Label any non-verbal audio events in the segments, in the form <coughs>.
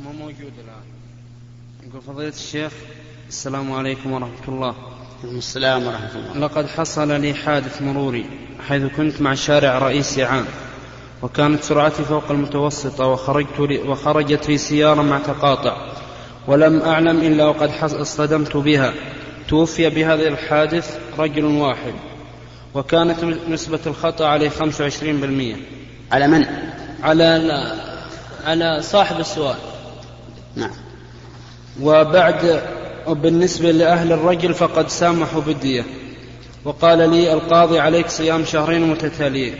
بس ما موجود الآن. يقول فضيلة الشيخ السلام عليكم ورحمة الله. السلام ورحمة الله. لقد حصل لي حادث مروري حيث كنت مع شارع رئيسي عام وكانت سرعتي فوق المتوسطة وخرجت لي وخرجت لي سيارة مع تقاطع ولم أعلم إلا وقد اصطدمت بها. توفي بهذا الحادث رجل واحد وكانت نسبة الخطأ عليه 25% على من؟ على على صاحب السؤال. نعم. وبعد وبالنسبة لأهل الرجل فقد سامحوا بالدية. وقال لي القاضي عليك صيام شهرين متتاليين.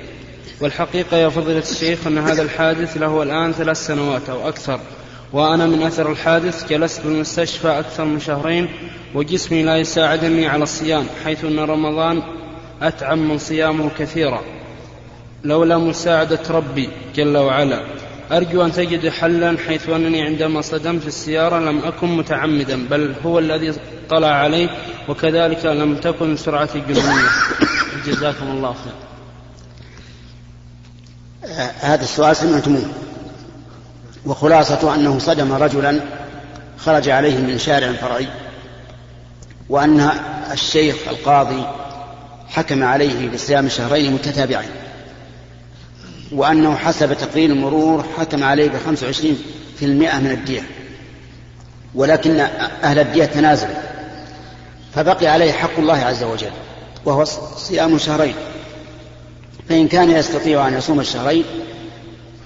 والحقيقة يا فضيلة الشيخ أن هذا الحادث له الآن ثلاث سنوات أو أكثر. وأنا من أثر الحادث جلست بالمستشفى أكثر من شهرين وجسمي لا يساعدني على الصيام حيث أن رمضان أتعم من صيامه كثيرا. لولا مساعدة ربي جل وعلا. أرجو أن تجد حلا حيث أنني عندما صدمت السيارة لم أكن متعمدا بل هو الذي طلع عليه وكذلك لم تكن سرعتي جنونية. جزاكم الله خير آه، هذا السؤال سمعتموه. وخلاصة أنه صدم رجلا خرج عليه من شارع فرعي وأن الشيخ القاضي حكم عليه بصيام شهرين متتابعين. وأنه حسب تقرير المرور حكم عليه بخمس وعشرين في المئة من الدية. ولكن أهل الدية تنازلوا فبقي عليه حق الله عز وجل وهو صيام شهرين. فإن كان يستطيع أن يصوم الشهرين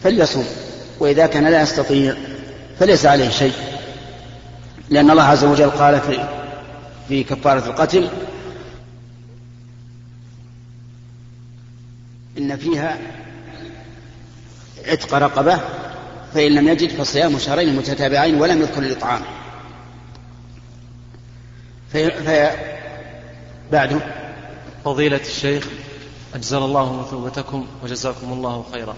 فليصوم وإذا كان لا يستطيع فليس عليه شيء. لأن الله عز وجل قال في في كفارة القتل إن فيها عتق رقبة فإن لم يجد فصيام شهرين متتابعين ولم يذكر الإطعام في, في بعده فضيلة الشيخ أجزل الله مثوبتكم وجزاكم الله خيرا.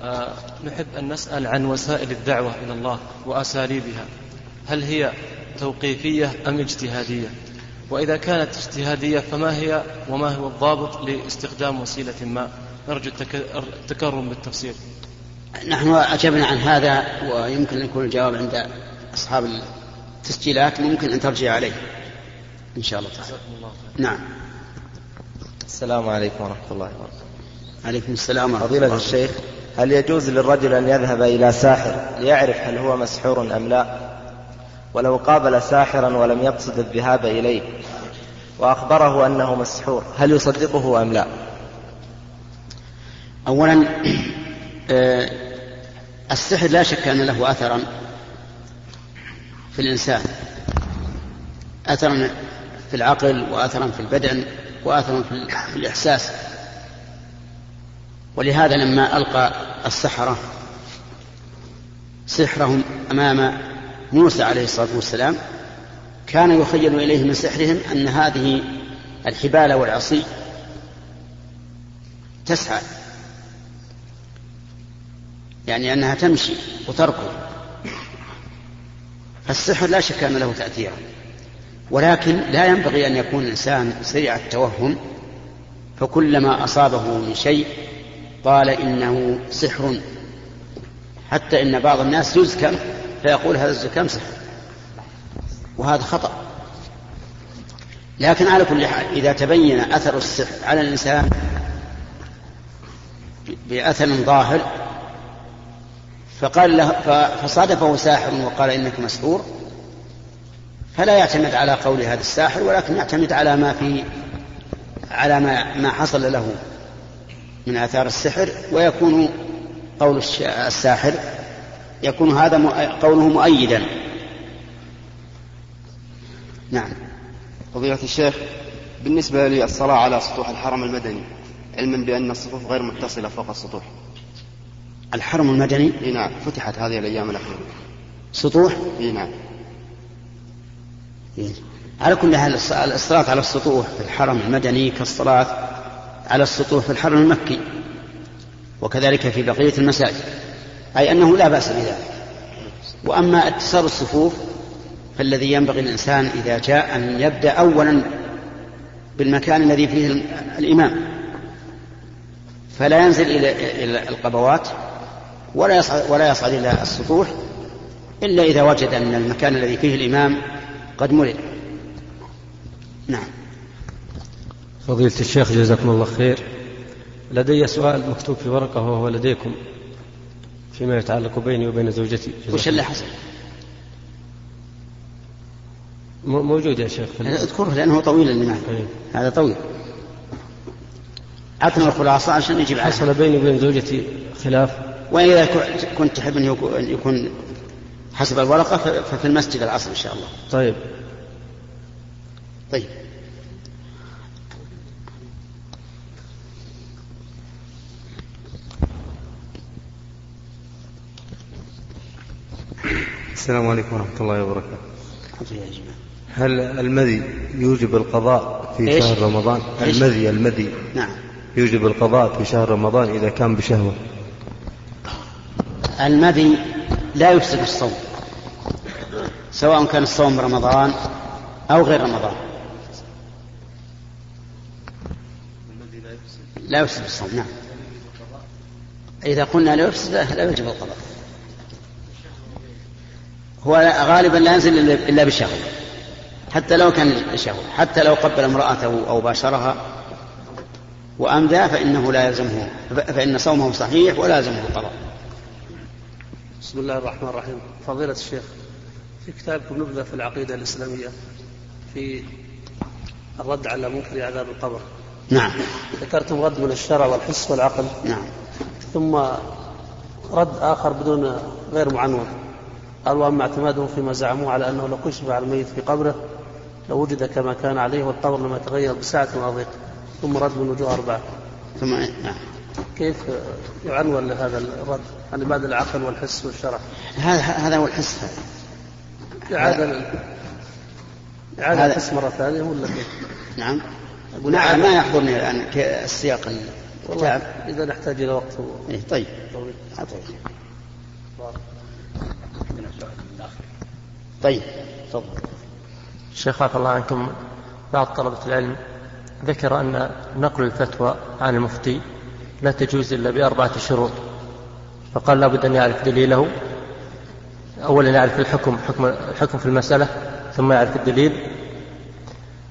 أه نحب أن نسأل عن وسائل الدعوة إلى الله وأساليبها. هل هي توقيفية أم اجتهادية؟ وإذا كانت اجتهادية فما هي وما هو الضابط لاستخدام وسيلة ما؟ نرجو التكرم بالتفسير. نحن أجبنا عن هذا ويمكن أن يكون الجواب عند أصحاب التسجيلات ممكن أن ترجع عليه إن شاء الله تعالى. نعم. السلام عليكم ورحمة الله وبركاته. عليكم السلام ورحمة فضيلة الشيخ هل يجوز للرجل أن يذهب إلى ساحر ليعرف هل هو مسحور أم لا؟ ولو قابل ساحرا ولم يقصد الذهاب إليه وأخبره أنه مسحور هل يصدقه أم لا؟ أولا آه، السحر لا شك أن له أثرا في الإنسان. أثرا في العقل وأثرا في البدن وأثرا في الإحساس. ولهذا لما ألقى السحرة سحرهم أمام موسى عليه الصلاة والسلام كان يخيل إليه من سحرهم أن هذه الحبال والعصي تسعى يعني أنها تمشي وتركض. فالسحر لا شك أن له تأثيرا. ولكن لا ينبغي أن يكون الإنسان سريع التوهم فكلما أصابه من شيء قال إنه سحر. حتى إن بعض الناس يزكم فيقول هذا الزكام سحر. وهذا خطأ. لكن على كل حال إذا تبين أثر السحر على الإنسان بأثر ظاهر فقال له فصادفه ساحر وقال إنك مسحور فلا يعتمد على قول هذا الساحر ولكن يعتمد على ما في على ما ما حصل له من آثار السحر ويكون قول الساحر يكون هذا قوله مؤيدا. نعم. فضيلة الشيخ بالنسبة للصلاة على سطوح الحرم المدني علما بأن الصفوف غير متصلة فوق السطوح. الحرم المدني. إي نعم فتحت هذه الأيام الأخيرة. سطوح؟ إي نعم. إيه. على كل حال الصلاة على السطوح في الحرم المدني كالصلاة على السطوح في الحرم المكي وكذلك في بقية المساجد. أي أنه لا بأس بذلك. وأما اتصال الصفوف فالذي ينبغي الإنسان إذا جاء أن يبدأ أولا بالمكان الذي فيه الإمام. فلا ينزل إلى القبوات ولا يصعد ولا يصعد إلى السطوح إلا إذا وجد أن المكان الذي فيه الإمام قد ملئ نعم. فضيلة الشيخ جزاكم الله خير. لدي سؤال مكتوب في ورقة وهو لديكم فيما يتعلق بيني وبين زوجتي. وش اللي حصل؟ موجود يا شيخ اذكره لأنه طويل أيه. هذا طويل. عطنا الخلاصة عشان نجيب عنها حصل بيني وبين زوجتي خلاف. وإذا كنت تحب أن يكون حسب الورقة ففي المسجد العصر إن شاء الله. طيب. طيب. السلام عليكم ورحمة الله وبركاته. هل المذي يوجب القضاء في إيش؟ شهر رمضان؟ إيش؟ المذي المذي نعم. يوجب القضاء في شهر رمضان إذا كان بشهوة؟ المذي لا يفسد الصوم سواء كان الصوم رمضان أو غير رمضان. لا يفسد الصوم نعم. إذا قلنا لا يفسد لا يجب القضاء. هو غالبا لا ينزل إلا- بشهوة حتى لو كان شهوة حتى لو قبل امرأته أو باشرها وأمدى فإنه لا يلزمه فإن صومه صحيح ولا يلزمه القضاء. بسم الله الرحمن الرحيم. فضيلة الشيخ في كتابكم نبذة في العقيدة الإسلامية في الرد على منكر عذاب القبر. نعم. ذكرتم رد من الشرع والحس والعقل. نعم. ثم رد آخر بدون غير معنون قال وأما اعتمادهم فيما زعموه على أنه لو كشف على الميت في قبره لوجد كما كان عليه والقبر لم يتغير بسعة وضيق ثم رد من وجوه أربعة. ثم نعم. كيف يعنون لهذا الرد؟ عن بعد العقل والحس والشرع هذا هذا هو الحس. إعادة إعادة هذا- الحس مرة ثانية ولا كيف؟ نعم. نعم. ما يحضرني الآن السياق والله إذا نحتاج إلى وقت إيه طيب. طويل. أعطيه. طيب. تفضل شيخ عفى الله عنكم. بعض طلبة العلم ذكر أن نقل الفتوى عن المفتي لا تجوز إلا بأربعة شروط. فقال لابد أن يعرف دليله. أولا يعرف الحكم حكم الحكم في المسألة ثم يعرف الدليل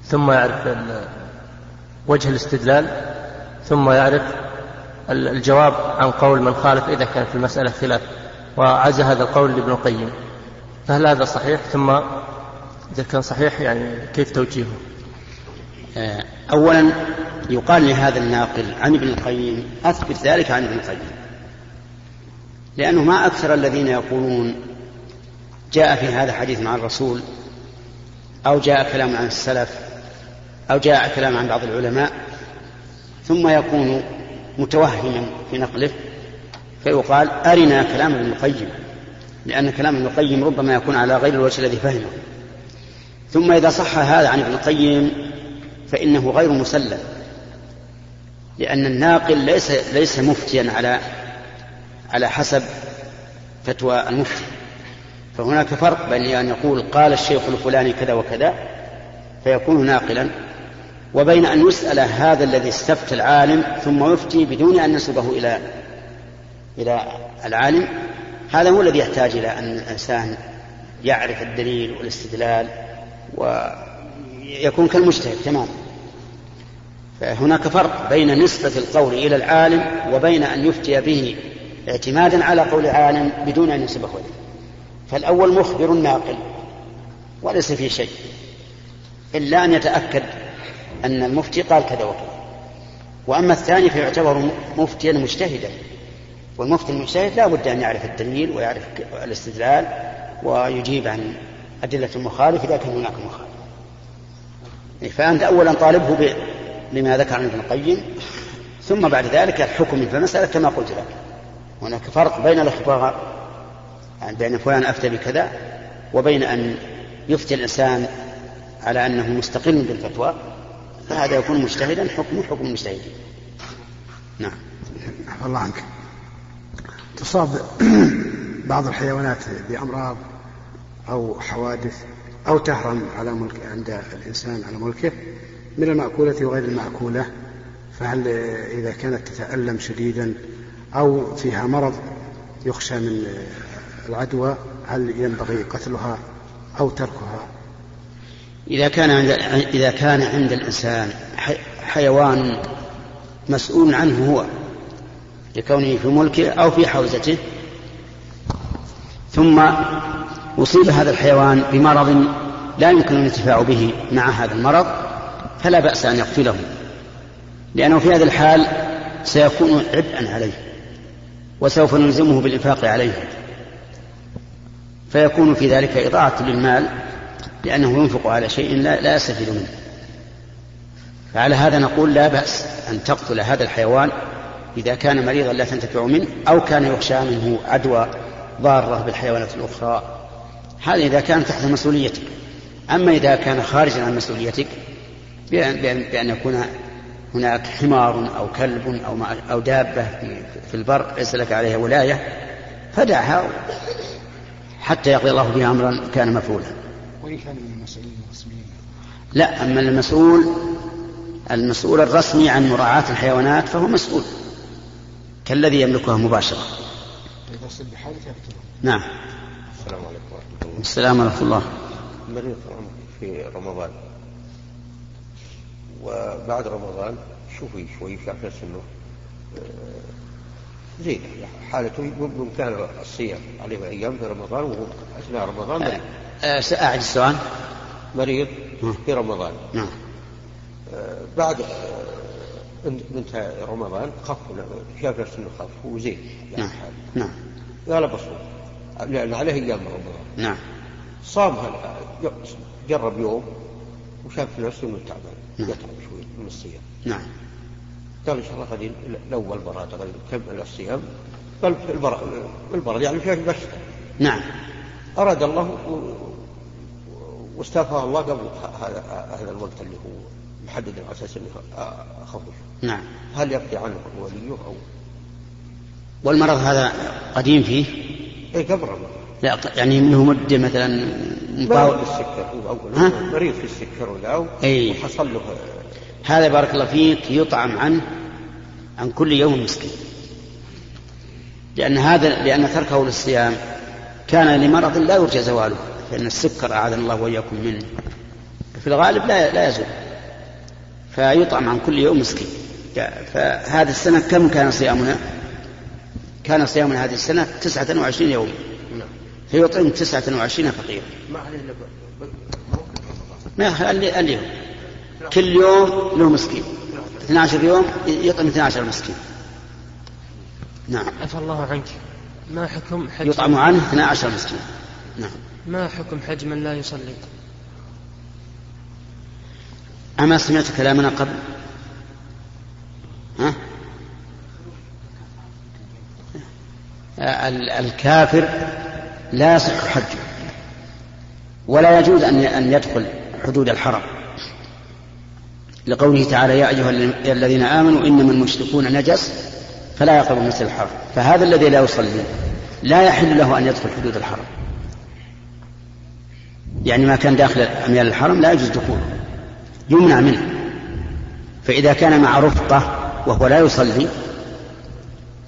ثم يعرف وجه الاستدلال ثم يعرف ال- الجواب عن قول من خالف إذا كان في المسألة خلاف. وعز هذا القول لابن القيم. فهل هذا صحيح؟ ثم إذا كان صحيح يعني كيف توجيهه؟ أولا يقال لهذا الناقل عن ابن القيم أثبت ذلك عن ابن القيم. لأنه ما أكثر الذين يقولون جاء في هذا حديث مع الرسول أو جاء كلام عن السلف أو جاء كلام عن بعض العلماء ثم يكون متوهما في نقله فيقال أرنا كلام ابن القيم لأن كلام ابن القيم ربما يكون على غير الوجه الذي فهمه. ثم إذا صح هذا عن ابن القيم فإنه غير مسلم لأن الناقل ليس ليس مفتيا على على حسب فتوى المفتي. فهناك فرق بين أن يقول قال الشيخ الفلاني كذا وكذا فيكون ناقلا وبين أن يسأل هذا الذي استفتى العالم ثم يفتي بدون أن نسبه إلى إلى العالم. هذا هو الذي يحتاج إلى أن الإنسان يعرف الدليل والاستدلال ويكون كالمجتهد تماما. فهناك فرق بين نسبة القول إلى العالم وبين أن يفتي به اعتمادا على قول عالم بدون أن ينسبه إليه. فالأول مخبر ناقل وليس فيه شيء إلا أن يتأكد أن المفتي قال كذا وكذا. وأما الثاني فيعتبر مفتيا مجتهدا. والمفتي المجتهد لا بد أن يعرف الدليل ويعرف الاستدلال ويجيب عن أدلة المخالف إذا كان هناك مخالف. فأنت أولا طالبه ب... لما ذكر عن ابن القيم ثم بعد ذلك الحكم في المسألة كما قلت لك. هناك فرق بين الإخبار يعني بين فلان أفتى بكذا وبين أن يفتي الإنسان على أنه مستقل بالفتوى فهذا يكون مجتهدا حكمه حكم المجتهدين. نعم. عفى الله عنك. تصاب <clears throat> بعض الحيوانات بأمراض أو حوادث أو تهرم على ملك عند الإنسان على ملكه من المأكولة وغير المأكولة فهل إذا كانت تتألم شديدا أو فيها مرض يخشى من العدوى هل ينبغي قتلها أو تركها؟ إذا كان عند إذا كان عند الإنسان حيوان مسؤول عنه هو لكونه في ملكه أو في حوزته ثم أصيب هذا الحيوان بمرض لا يمكن الانتفاع به مع هذا المرض فلا بأس أن يقتله لأنه في هذا الحال سيكون عبئا عليه. وسوف نلزمه بالإنفاق عليه. فيكون في ذلك إضاعة للمال لأنه ينفق على شيء لا, لا يستفيد منه. فعلى هذا نقول لا بأس أن تقتل هذا الحيوان إذا كان مريضا لا تنتفع منه أو كان يخشى منه عدوى ضارة بالحيوانات الأخرى. هذا إذا كان تحت مسؤوليتك. أما إذا كان خارجا عن مسؤوليتك بأن, بأن, بأن يكون هناك حمار أو كلب أو, أو دابة في البر ليس لك عليها ولاية فدعها حتى يقضي الله بها أمرا كان مفعولا. وإن كان من المسؤولين الرسميين لا أما المسؤول المسؤول الرسمي عن مراعاة الحيوانات فهو مسؤول كالذي يملكها مباشرة. نعم. السلام عليكم ورحمة الله. السلام ورحمة الله. مريض في رمضان. وبعد رمضان شوفي شوي في أحس أنه زين حالته بإمكان الصيام عليه أيام في رمضان وهو أثناء رمضان مريض. أعد السؤال. مريض في رمضان. نعم. بعد انتهى رمضان خف شاف نفسه انه خف هو زين. يعني نعم. نعم. قال بصوم لأن عليه أيام رمضان. نعم. صام جرب يوم وشاف نفسه إنه تعبان نعم. يتعب شوي من الصيام. نعم. قال إن شاء الله هذه الأول مرة كمل الصيام؟ قال في البرد البرد يعني في بس. نعم. أراد الله واستافاه الله قبل هذا هذا الوقت اللي هو محدد على أساس إنه اخف نعم. هل يقضي عنه وليه أو؟ والمرض هذا قديم فيه؟ اي قبل رمضان. لا يعني منه مدة مثلا مريض في السكر ها؟ مريض في السكر ولا. وحصل له هذا بارك الله فيك يطعم عنه عن كل يوم مسكين. لأن هذا لأن تركه للصيام كان لمرض لا يرجى زواله فإن السكر أعاذنا الله وإياكم منه. في الغالب لا لا يزول. فيطعم عن كل يوم مسكين. فهذه السنة كم كان صيامنا؟ كان صيامنا هذه السنة تسعة وعشرين يوما. فيطعم تسعة وعشرين فقيرا ما عليه إلا ما اليوم. كل يوم له مسكين. 12 يوم يطعم 12 مسكين. نعم. عفى الله عنك. ما حكم حج يطعم عنه 12 مسكين. نعم. ما حكم حج من لا يصلي؟ أما سمعت كلامنا قبل؟ ها؟ الكافر لا يصح حجه ولا يجوز أن أن يدخل حدود الحرم. لقوله تعالى يا أيها الذين آمنوا إنما المشركون نجس فلا يقربوا المسجد الحرام. فهذا الذي لا يصلي لا يحل له أن يدخل حدود الحرم. يعني ما كان داخل أميال الحرم لا يجوز دخوله يمنع منه. فإذا كان مع رفقة وهو لا يصلي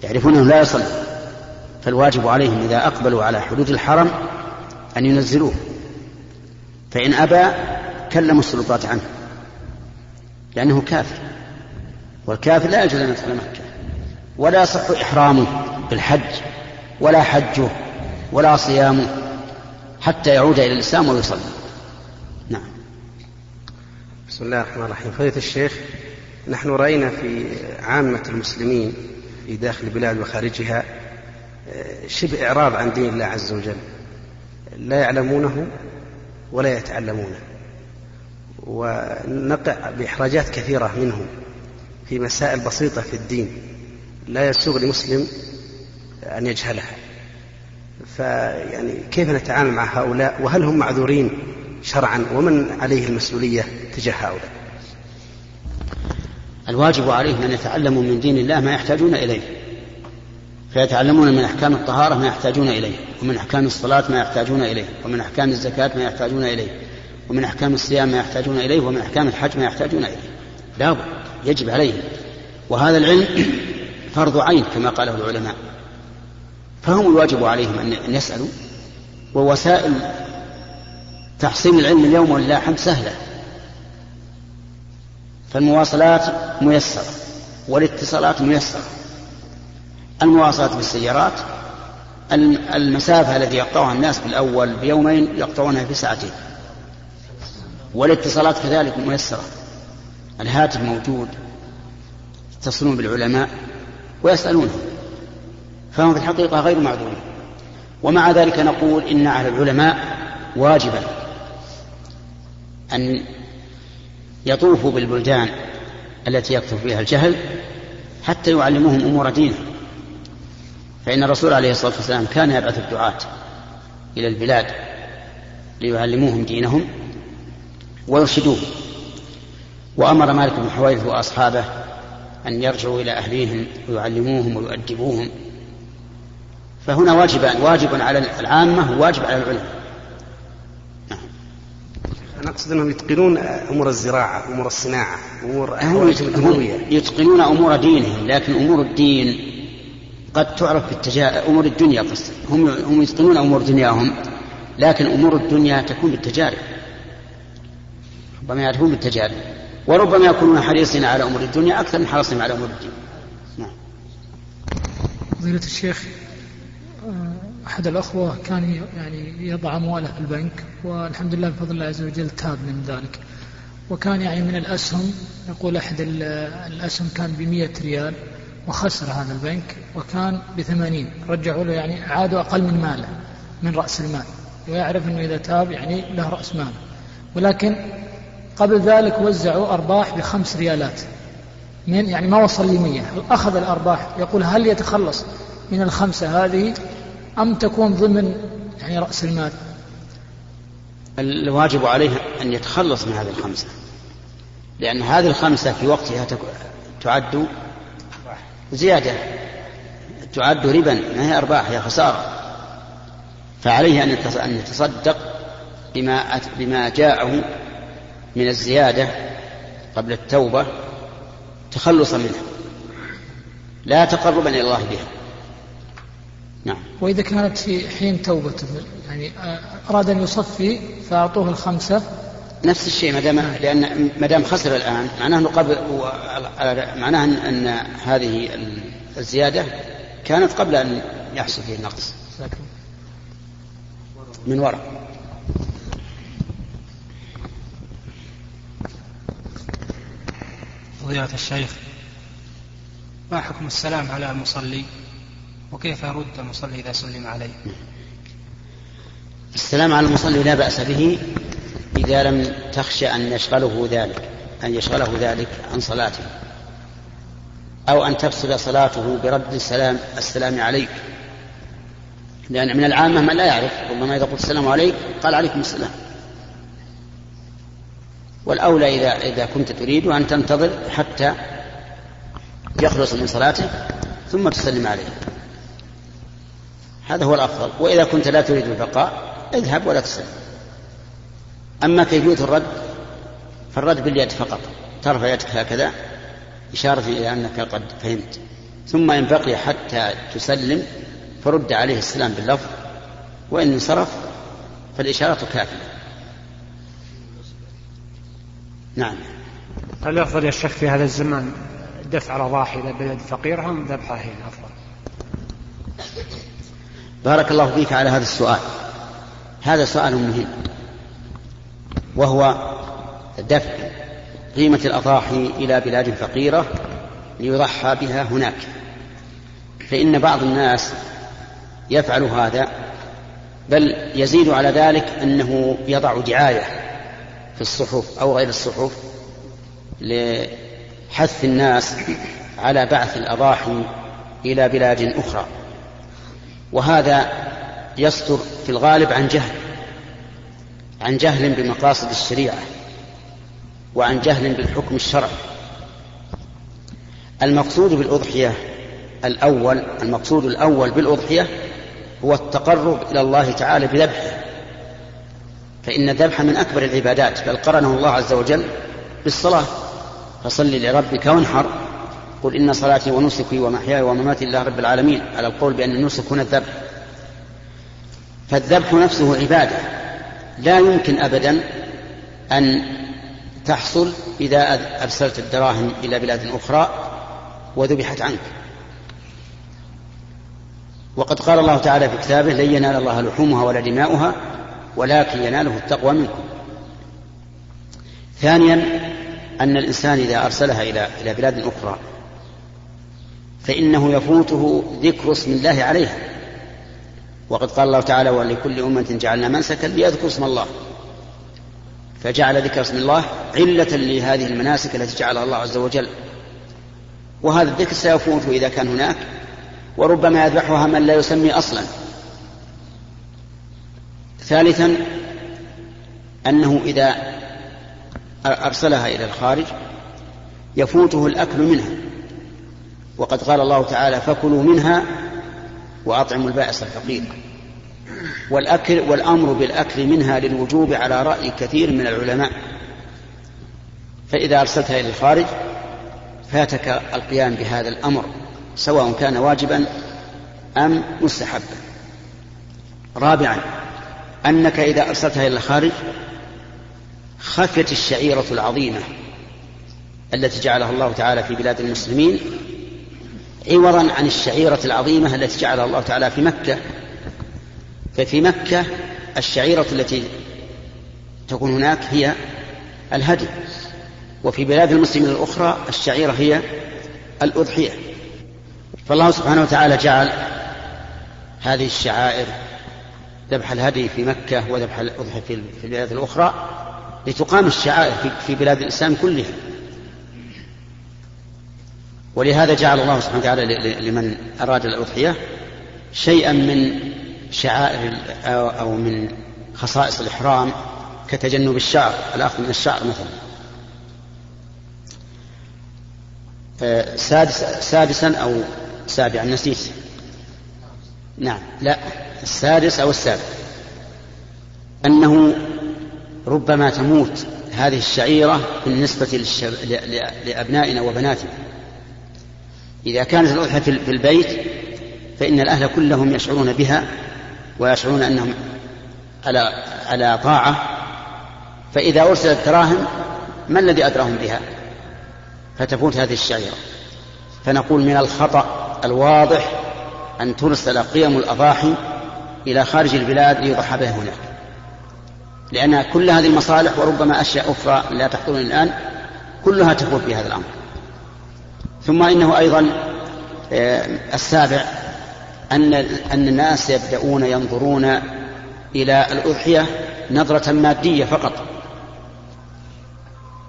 يعرفون أنه لا يصلي. فالواجب عليهم إذا أقبلوا على حدود الحرم أن ينزلوه فإن أبى كلموا السلطات عنه لأنه كافر والكافر لا يجوز أن يدخل مكة ولا يصح إحرامه بالحج ولا حجه ولا صيامه حتى يعود إلى الإسلام ويصلي. نعم. بسم الله الرحمن الرحيم. فضيلة الشيخ نحن رأينا في عامة المسلمين في داخل البلاد وخارجها شبه إعراض عن دين الله عز وجل. لا يعلمونه ولا يتعلمونه. ونقع بإحراجات كثيرة منهم في مسائل بسيطة في الدين لا يسوغ لمسلم أن يجهلها. فيعني كيف نتعامل مع هؤلاء؟ وهل هم معذورين شرعا؟ ومن عليه المسؤولية تجاه هؤلاء؟ الواجب عليهم أن يتعلموا من دين الله ما يحتاجون إليه. فيتعلمون من أحكام الطهارة ما يحتاجون إليه ومن أحكام الصلاة ما يحتاجون إليه ومن أحكام الزكاة ما يحتاجون إليه ومن أحكام الصيام ما يحتاجون إليه ومن أحكام الحج ما يحتاجون إليه. لا يجب عليهم. وهذا العلم <coughs> فرض عين كما قاله العلماء. فهم الواجب عليهم أن يسألوا. ووسائل تحصيل العلم اليوم ولله الحمد سهلة. فالمواصلات ميسرة. والاتصالات ميسرة. المواصلات بالسيارات المسافة التي يقطعها الناس بالأول بيومين يقطعونها في ساعتين. والاتصالات كذلك ميسرة. الهاتف موجود يتصلون بالعلماء ويسألونهم. فهم في الحقيقة غير معذورين. ومع ذلك نقول إن على العلماء واجبا أن يطوفوا بالبلدان التي يكثر فيها الجهل حتى يعلموهم أمور دينهم. فإن الرسول عليه الصلاة والسلام كان يبعث الدعاة إلى البلاد ليعلموهم دينهم ويرشدوهم وأمر مالك بن حويرث وأصحابه أن يرجعوا إلى أهليهم ويعلموهم ويؤدبوهم. فهنا واجبان واجب على العامة وواجب على العلماء. أنا أقصد أنهم يتقنون أمور الزراعة أمور الصناعة أمور الأموية يتقنون أمور دينهم لكن أمور الدين قد تعرف بالتجارب أمور الدنيا قصدي هم هم يتقنون أمور دنياهم لكن أمور الدنيا تكون بالتجارب. ربما يعرفون بالتجارب. وربما يكونون حريصين على أمور الدنيا أكثر من حريصين على أمور الدين نعم. فضيلة الشيخ أحد الأخوة كان يعني يضع أمواله في البنك والحمد لله بفضل الله عز وجل تاب من ذلك. وكان يعني من الأسهم يقول أحد الأسهم كان بمية ريال. وخسر هذا البنك وكان بثمانين. رجعوا له يعني عادوا أقل من ماله من رأس المال. ويعرف أنه إذا تاب يعني له رأس مال. ولكن قبل ذلك وزعوا أرباح بخمس ريالات. من يعني ما وصل لمية أخذ الأرباح؟ يقول هل يتخلص من الخمسة هذه أم تكون ضمن يعني رأس المال؟ الواجب عليه أن يتخلص من هذه الخمسة. لأن هذه الخمسة في وقتها تعد زيادة تعد ربا ما هي أرباح؟ هي خسارة. فعليه أن يتصدق بما بما جاءه من الزيادة قبل التوبة تخلصا منها. لا تقربا إلى الله بها. نعم. وإذا كانت في حين توبته يعني أراد أن يصفي فأعطوه الخمسة نفس الشيء ما دام لأن ما دام خسر الآن معناه أنه قبل معناه أن هذه الزيادة كانت قبل أن يحصل فيه النقص. من وراء. فضيلة الشيخ ما حكم السلام على المصلي؟ وكيف يرد المصلي إذا سلم عليه؟ السلام على المصلي لا بأس به. إذا لم تخشى أن يشغله ذلك أن يشغله ذلك عن صلاته. أو أن تفسد صلاته برد السلام السلام عليك. لأن من العامة من لا يعرف ربما إذا قلت السلام عليك قال عليكم السلام. والأولى إذا إذا كنت تريد أن تنتظر حتى يخلص من صلاته ثم تسلم عليه. هذا هو الأفضل. وإذا كنت لا تريد البقاء اذهب ولا تسلم. أما كيفية الرد فالرد باليد فقط ترفع يدك هكذا إشارة إلى أنك قد فهمت. ثم إن بقي حتى تسلم فرد عليه السلام باللفظ وإن انصرف فالإشارة كافية. نعم. هل أفضل يا شيخ في هذا الزمان دفع رضاح إلى بلد فقير أم ذبحه هنا أفضل بارك الله فيك على هذا السؤال. هذا سؤال مهم. وهو دفع قيمة الأضاحي إلى بلاد فقيرة ليضحى بها هناك. فإن بعض الناس يفعل هذا بل يزيد على ذلك أنه يضع دعاية في الصحف أو غير الصحف لحث الناس على بعث الأضاحي إلى بلاد أخرى. وهذا يصدر في الغالب عن جهل. عن جهل بمقاصد الشريعة وعن جهل بالحكم الشرعي. المقصود بالأضحية الأول المقصود الأول بالأضحية هو التقرب إلى الله تعالى بذبحه. فإن الذبح من أكبر العبادات بل قرنه الله عز وجل بالصلاة. فصل لربك وانحر. قل إن صلاتي ونسكي ومحياي ومماتي لله رب العالمين على القول بأن النسك هنا الذبح. فالذبح نفسه عبادة. لا يمكن أبدا أن تحصل إذا أرسلت الدراهم إلى بلاد أخرى وذبحت عنك. وقد قال الله تعالى في كتابه لن ينال الله لحومها ولا دماؤها ولكن يناله التقوى منكم. ثانيا أن الإنسان إذا أرسلها إلى إلى بلاد أخرى فإنه يفوته ذكر اسم الله عليها. وقد قال الله تعالى ولكل أمة جعلنا منسكا ليذكروا اسم الله. فجعل ذكر اسم الله علة لهذه المناسك التي جعلها الله عز وجل. وهذا الذكر سيفوته إذا كان هناك وربما يذبحها من لا يسمي أصلا. ثالثا أنه إذا أرسلها إلى الخارج يفوته الأكل منها. وقد قال الله تعالى فكلوا منها وأطعموا البائس الفقير. والأكل والأمر بالأكل منها للوجوب على رأي كثير من العلماء. فإذا أرسلتها إلى الخارج فاتك القيام بهذا الأمر سواء كان واجبا أم مستحبا. رابعا أنك إذا أرسلتها إلى الخارج خفت الشعيرة العظيمة التي جعلها الله تعالى في بلاد المسلمين عوضا عن الشعيرة العظيمة التي جعلها الله تعالى في مكة. ففي مكة الشعيرة التي تكون هناك هي الهدي. وفي بلاد المسلمين الأخرى الشعيرة هي الأضحية. فالله سبحانه وتعالى جعل هذه الشعائر ذبح الهدي في مكة وذبح الأضحية في البلاد الأخرى لتقام الشعائر في بلاد الإسلام كلها. ولهذا جعل الله سبحانه وتعالى لمن أراد الأضحية شيئا من شعائر أو من خصائص الإحرام كتجنب الشعر الأخذ من الشعر مثلا. سادس سادسا أو سابعا نسيت. نعم لا السادس أو السابع. أنه ربما تموت هذه الشعيرة بالنسبة. لأبنائنا وبناتنا. إذا كانت الأضحية في البيت فإن الأهل كلهم يشعرون بها ويشعرون أنهم على على طاعة. فإذا أرسلت دراهم ما الذي أدراهم بها؟ فتفوت هذه الشعيرة. فنقول من الخطأ الواضح أن ترسل قيم الأضاحي إلى خارج البلاد ليضحى بها هناك. لأن كل هذه المصالح وربما أشياء أخرى لا تحضرني الآن كلها تفوت بهذا الأمر. ثم إنه أيضا السابع أن أن الناس يبدأون ينظرون إلى الأضحية نظرة مادية فقط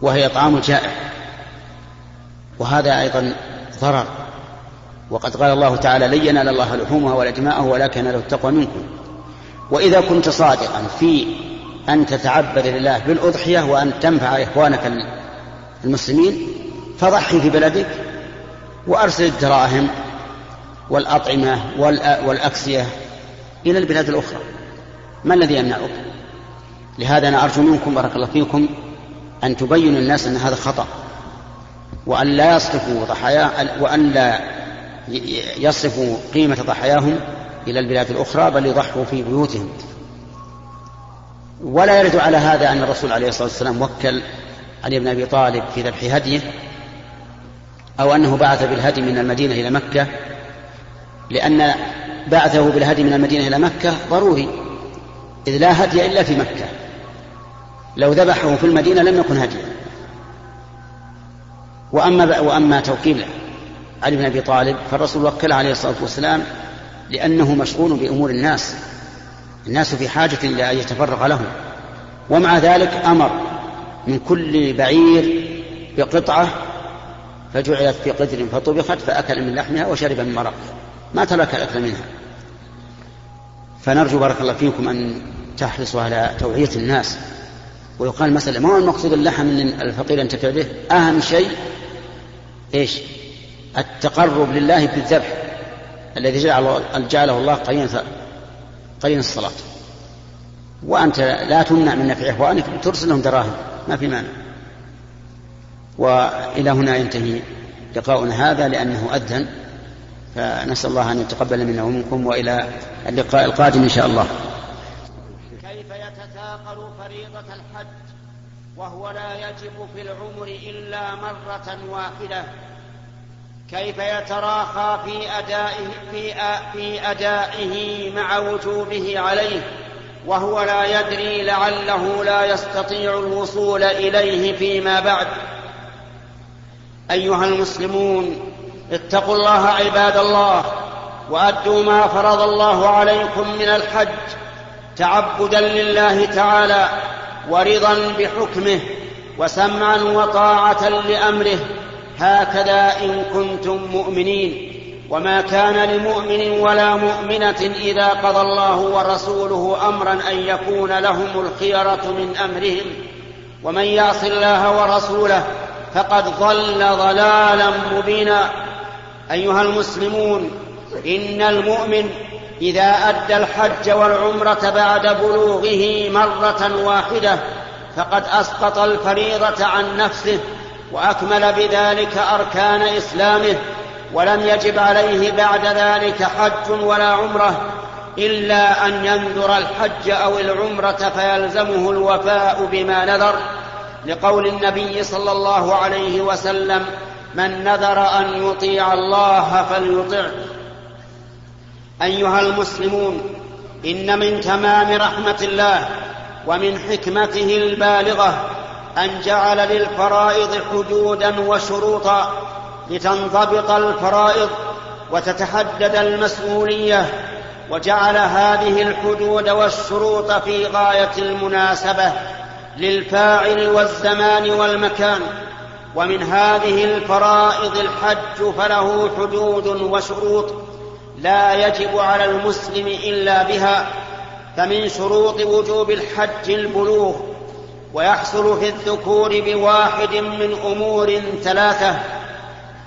وهي طعام الجائع. وهذا أيضا ضرر. وقد قال الله تعالى لن ينال الله لحومها ولا دماءه ولكن يناله التقوى منكم. وإذا كنت صادقا في أن تتعبد لله بالأضحية وأن تنفع إخوانك المسلمين فضحي في بلدك وأرسل الدراهم والأطعمة والأكسية إلى البلاد الأخرى. ما الذي يمنعك؟ لهذا أنا أرجو منكم بارك الله فيكم أن تبينوا الناس أن هذا خطأ وأن لا يصرفوا ضحايا وأن لا يصرفوا قيمة ضحاياهم إلى البلاد الأخرى بل يضحوا في بيوتهم. ولا يرد على هذا أن الرسول عليه الصلاة والسلام وكل علي بن أبي طالب في ذبح هديه أو أنه بعث بالهدي من المدينة إلى مكة لأن بعثه بالهدي من المدينة إلى مكة ضروري إذ لا هدي إلا في مكة. لو ذبحه في المدينة لم يكن هديا. وأما وأما توكيل علي بن أبي طالب فالرسول وكله عليه الصلاة والسلام لأنه مشغول بأمور الناس. الناس في حاجة إلى أن يتفرغ لهم. ومع ذلك أمر من كل بعير بقطعة فجعلت في قدر فطبخت فأكل من لحمها وشرب من مرقها ما ترك الأكل منها. فنرجو بارك الله فيكم أن تحرصوا على توعية الناس. ويقال مثلا ما هو المقصود اللحم من الفقير ينتفع به؟ أهم شيء إيش؟ التقرب لله بالذبح الذي جعله, جعله الله قرين قرين الصلاة. وأنت لا تمنع من نفع إخوانك ترسل لهم دراهم. ما في مانع. وإلى هنا ينتهي لقاؤنا هذا لأنه أذن فنسأل الله أن يتقبل منا ومنكم وإلى اللقاء القادم إن شاء الله. كيف يتثاقل فريضة الحج وهو لا يجب في العمر إلا مرة واحدة؟ كيف يتراخى في أدائه في, في أدائه مع وجوبه عليه وهو لا يدري لعله لا يستطيع الوصول إليه فيما بعد؟ أيها المسلمون اتقوا الله عباد الله وأدوا ما فرض الله عليكم من الحج تعبدا لله تعالى ورضا بحكمه وسمعا وطاعة لأمره. هكذا إن كنتم مؤمنين. وما كان لمؤمن ولا مؤمنة إذا قضى الله ورسوله أمرا أن يكون لهم الخيرة من أمرهم. ومن يعص الله ورسوله فقد ضل ضلالا مبينا. أيها المسلمون إن المؤمن إذا أدى الحج والعمرة بعد بلوغه مرة واحدة فقد أسقط الفريضة عن نفسه وأكمل بذلك أركان إسلامه ولم يجب عليه بعد ذلك حج ولا عمرة إلا أن ينذر الحج أو العمرة فيلزمه الوفاء بما نذر. لقول النبي صلى الله عليه وسلم من نذر أن يطيع الله فليطعه. أيها المسلمون إن من تمام رحمة الله ومن حكمته البالغة أن جعل للفرائض حدودا وشروطا لتنضبط الفرائض وتتحدد المسؤولية وجعل هذه الحدود والشروط في غاية المناسبة. للفاعل والزمان والمكان ومن هذه الفرائض الحج فله حدود وشروط لا يجب على المسلم إلا بها فمن شروط وجوب الحج البلوغ ويحصل في الذكور بواحد من أمور ثلاثة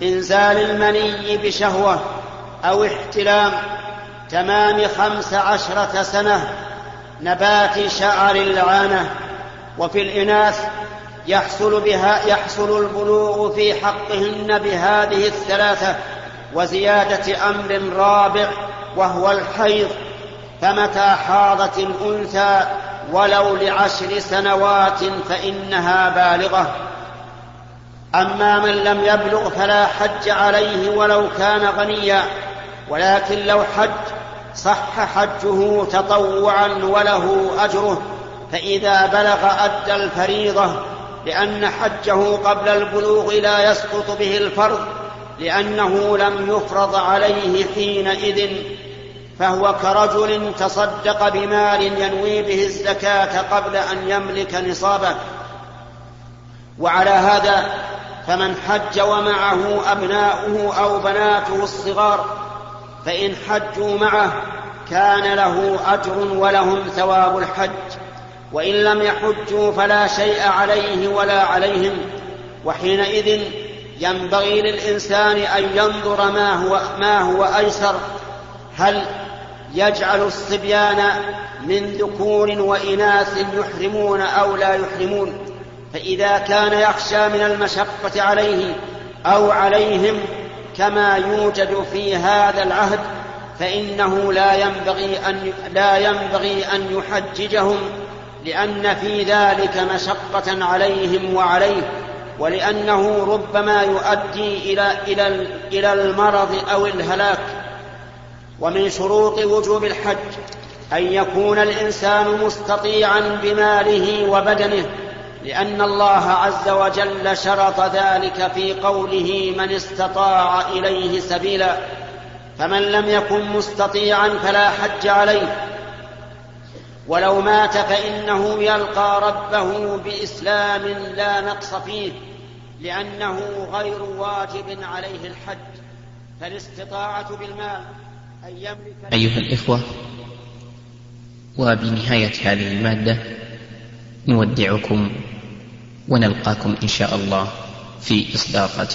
إنزال المني بشهوة أو احتلام تمام خمس عشرة سنة نبات شعر العانة وفي الإناث يحصل بها يحصل البلوغ في حقهن بهذه الثلاثة وزيادة أمر رابع وهو الحيض. فمتى حاضت الأنثى ولو لعشر سنوات فإنها بالغة. أما من لم يبلغ فلا حج عليه ولو كان غنيا ولكن لو حج صح حجه تطوعا وله أجره. فإذا بلغ أدى الفريضة لأن حجه قبل البلوغ لا يسقط به الفرض لأنه لم يفرض عليه حينئذ فهو كرجل تصدق بمال ينوي به الزكاة قبل أن يملك نصابه. وعلى هذا فمن حج ومعه أبناؤه أو بناته الصغار فإن حجوا معه كان له أجر ولهم ثواب الحج. وإن لم يحجوا فلا شيء عليه ولا عليهم. وحينئذ ينبغي للإنسان أن ينظر ما هو ما هو أيسر. هل يجعل الصبيان من ذكور وإناث يحرمون أو لا يحرمون؟ فإذا كان يخشى من المشقة عليه أو عليهم كما يوجد في هذا العهد فإنه لا ينبغي أن لا ينبغي أن يحججهم. لأن في ذلك مشقة عليهم وعليه ولأنه ربما يؤدي إلى إلى إلى المرض أو الهلاك. ومن شروط وجوب الحج أن يكون الإنسان مستطيعا بماله وبدنه لأن الله عز وجل شرط ذلك في قوله من استطاع إليه سبيلا فمن لم يكن مستطيعا فلا حج عليه. ولو مات فإنه يلقى ربه بإسلام لا نقص فيه لأنه غير واجب عليه الحج فالاستطاعة بالمال أن يملك أيها الإخوة وبنهاية هذه المادة نودعكم ونلقاكم إن شاء الله في إصداقات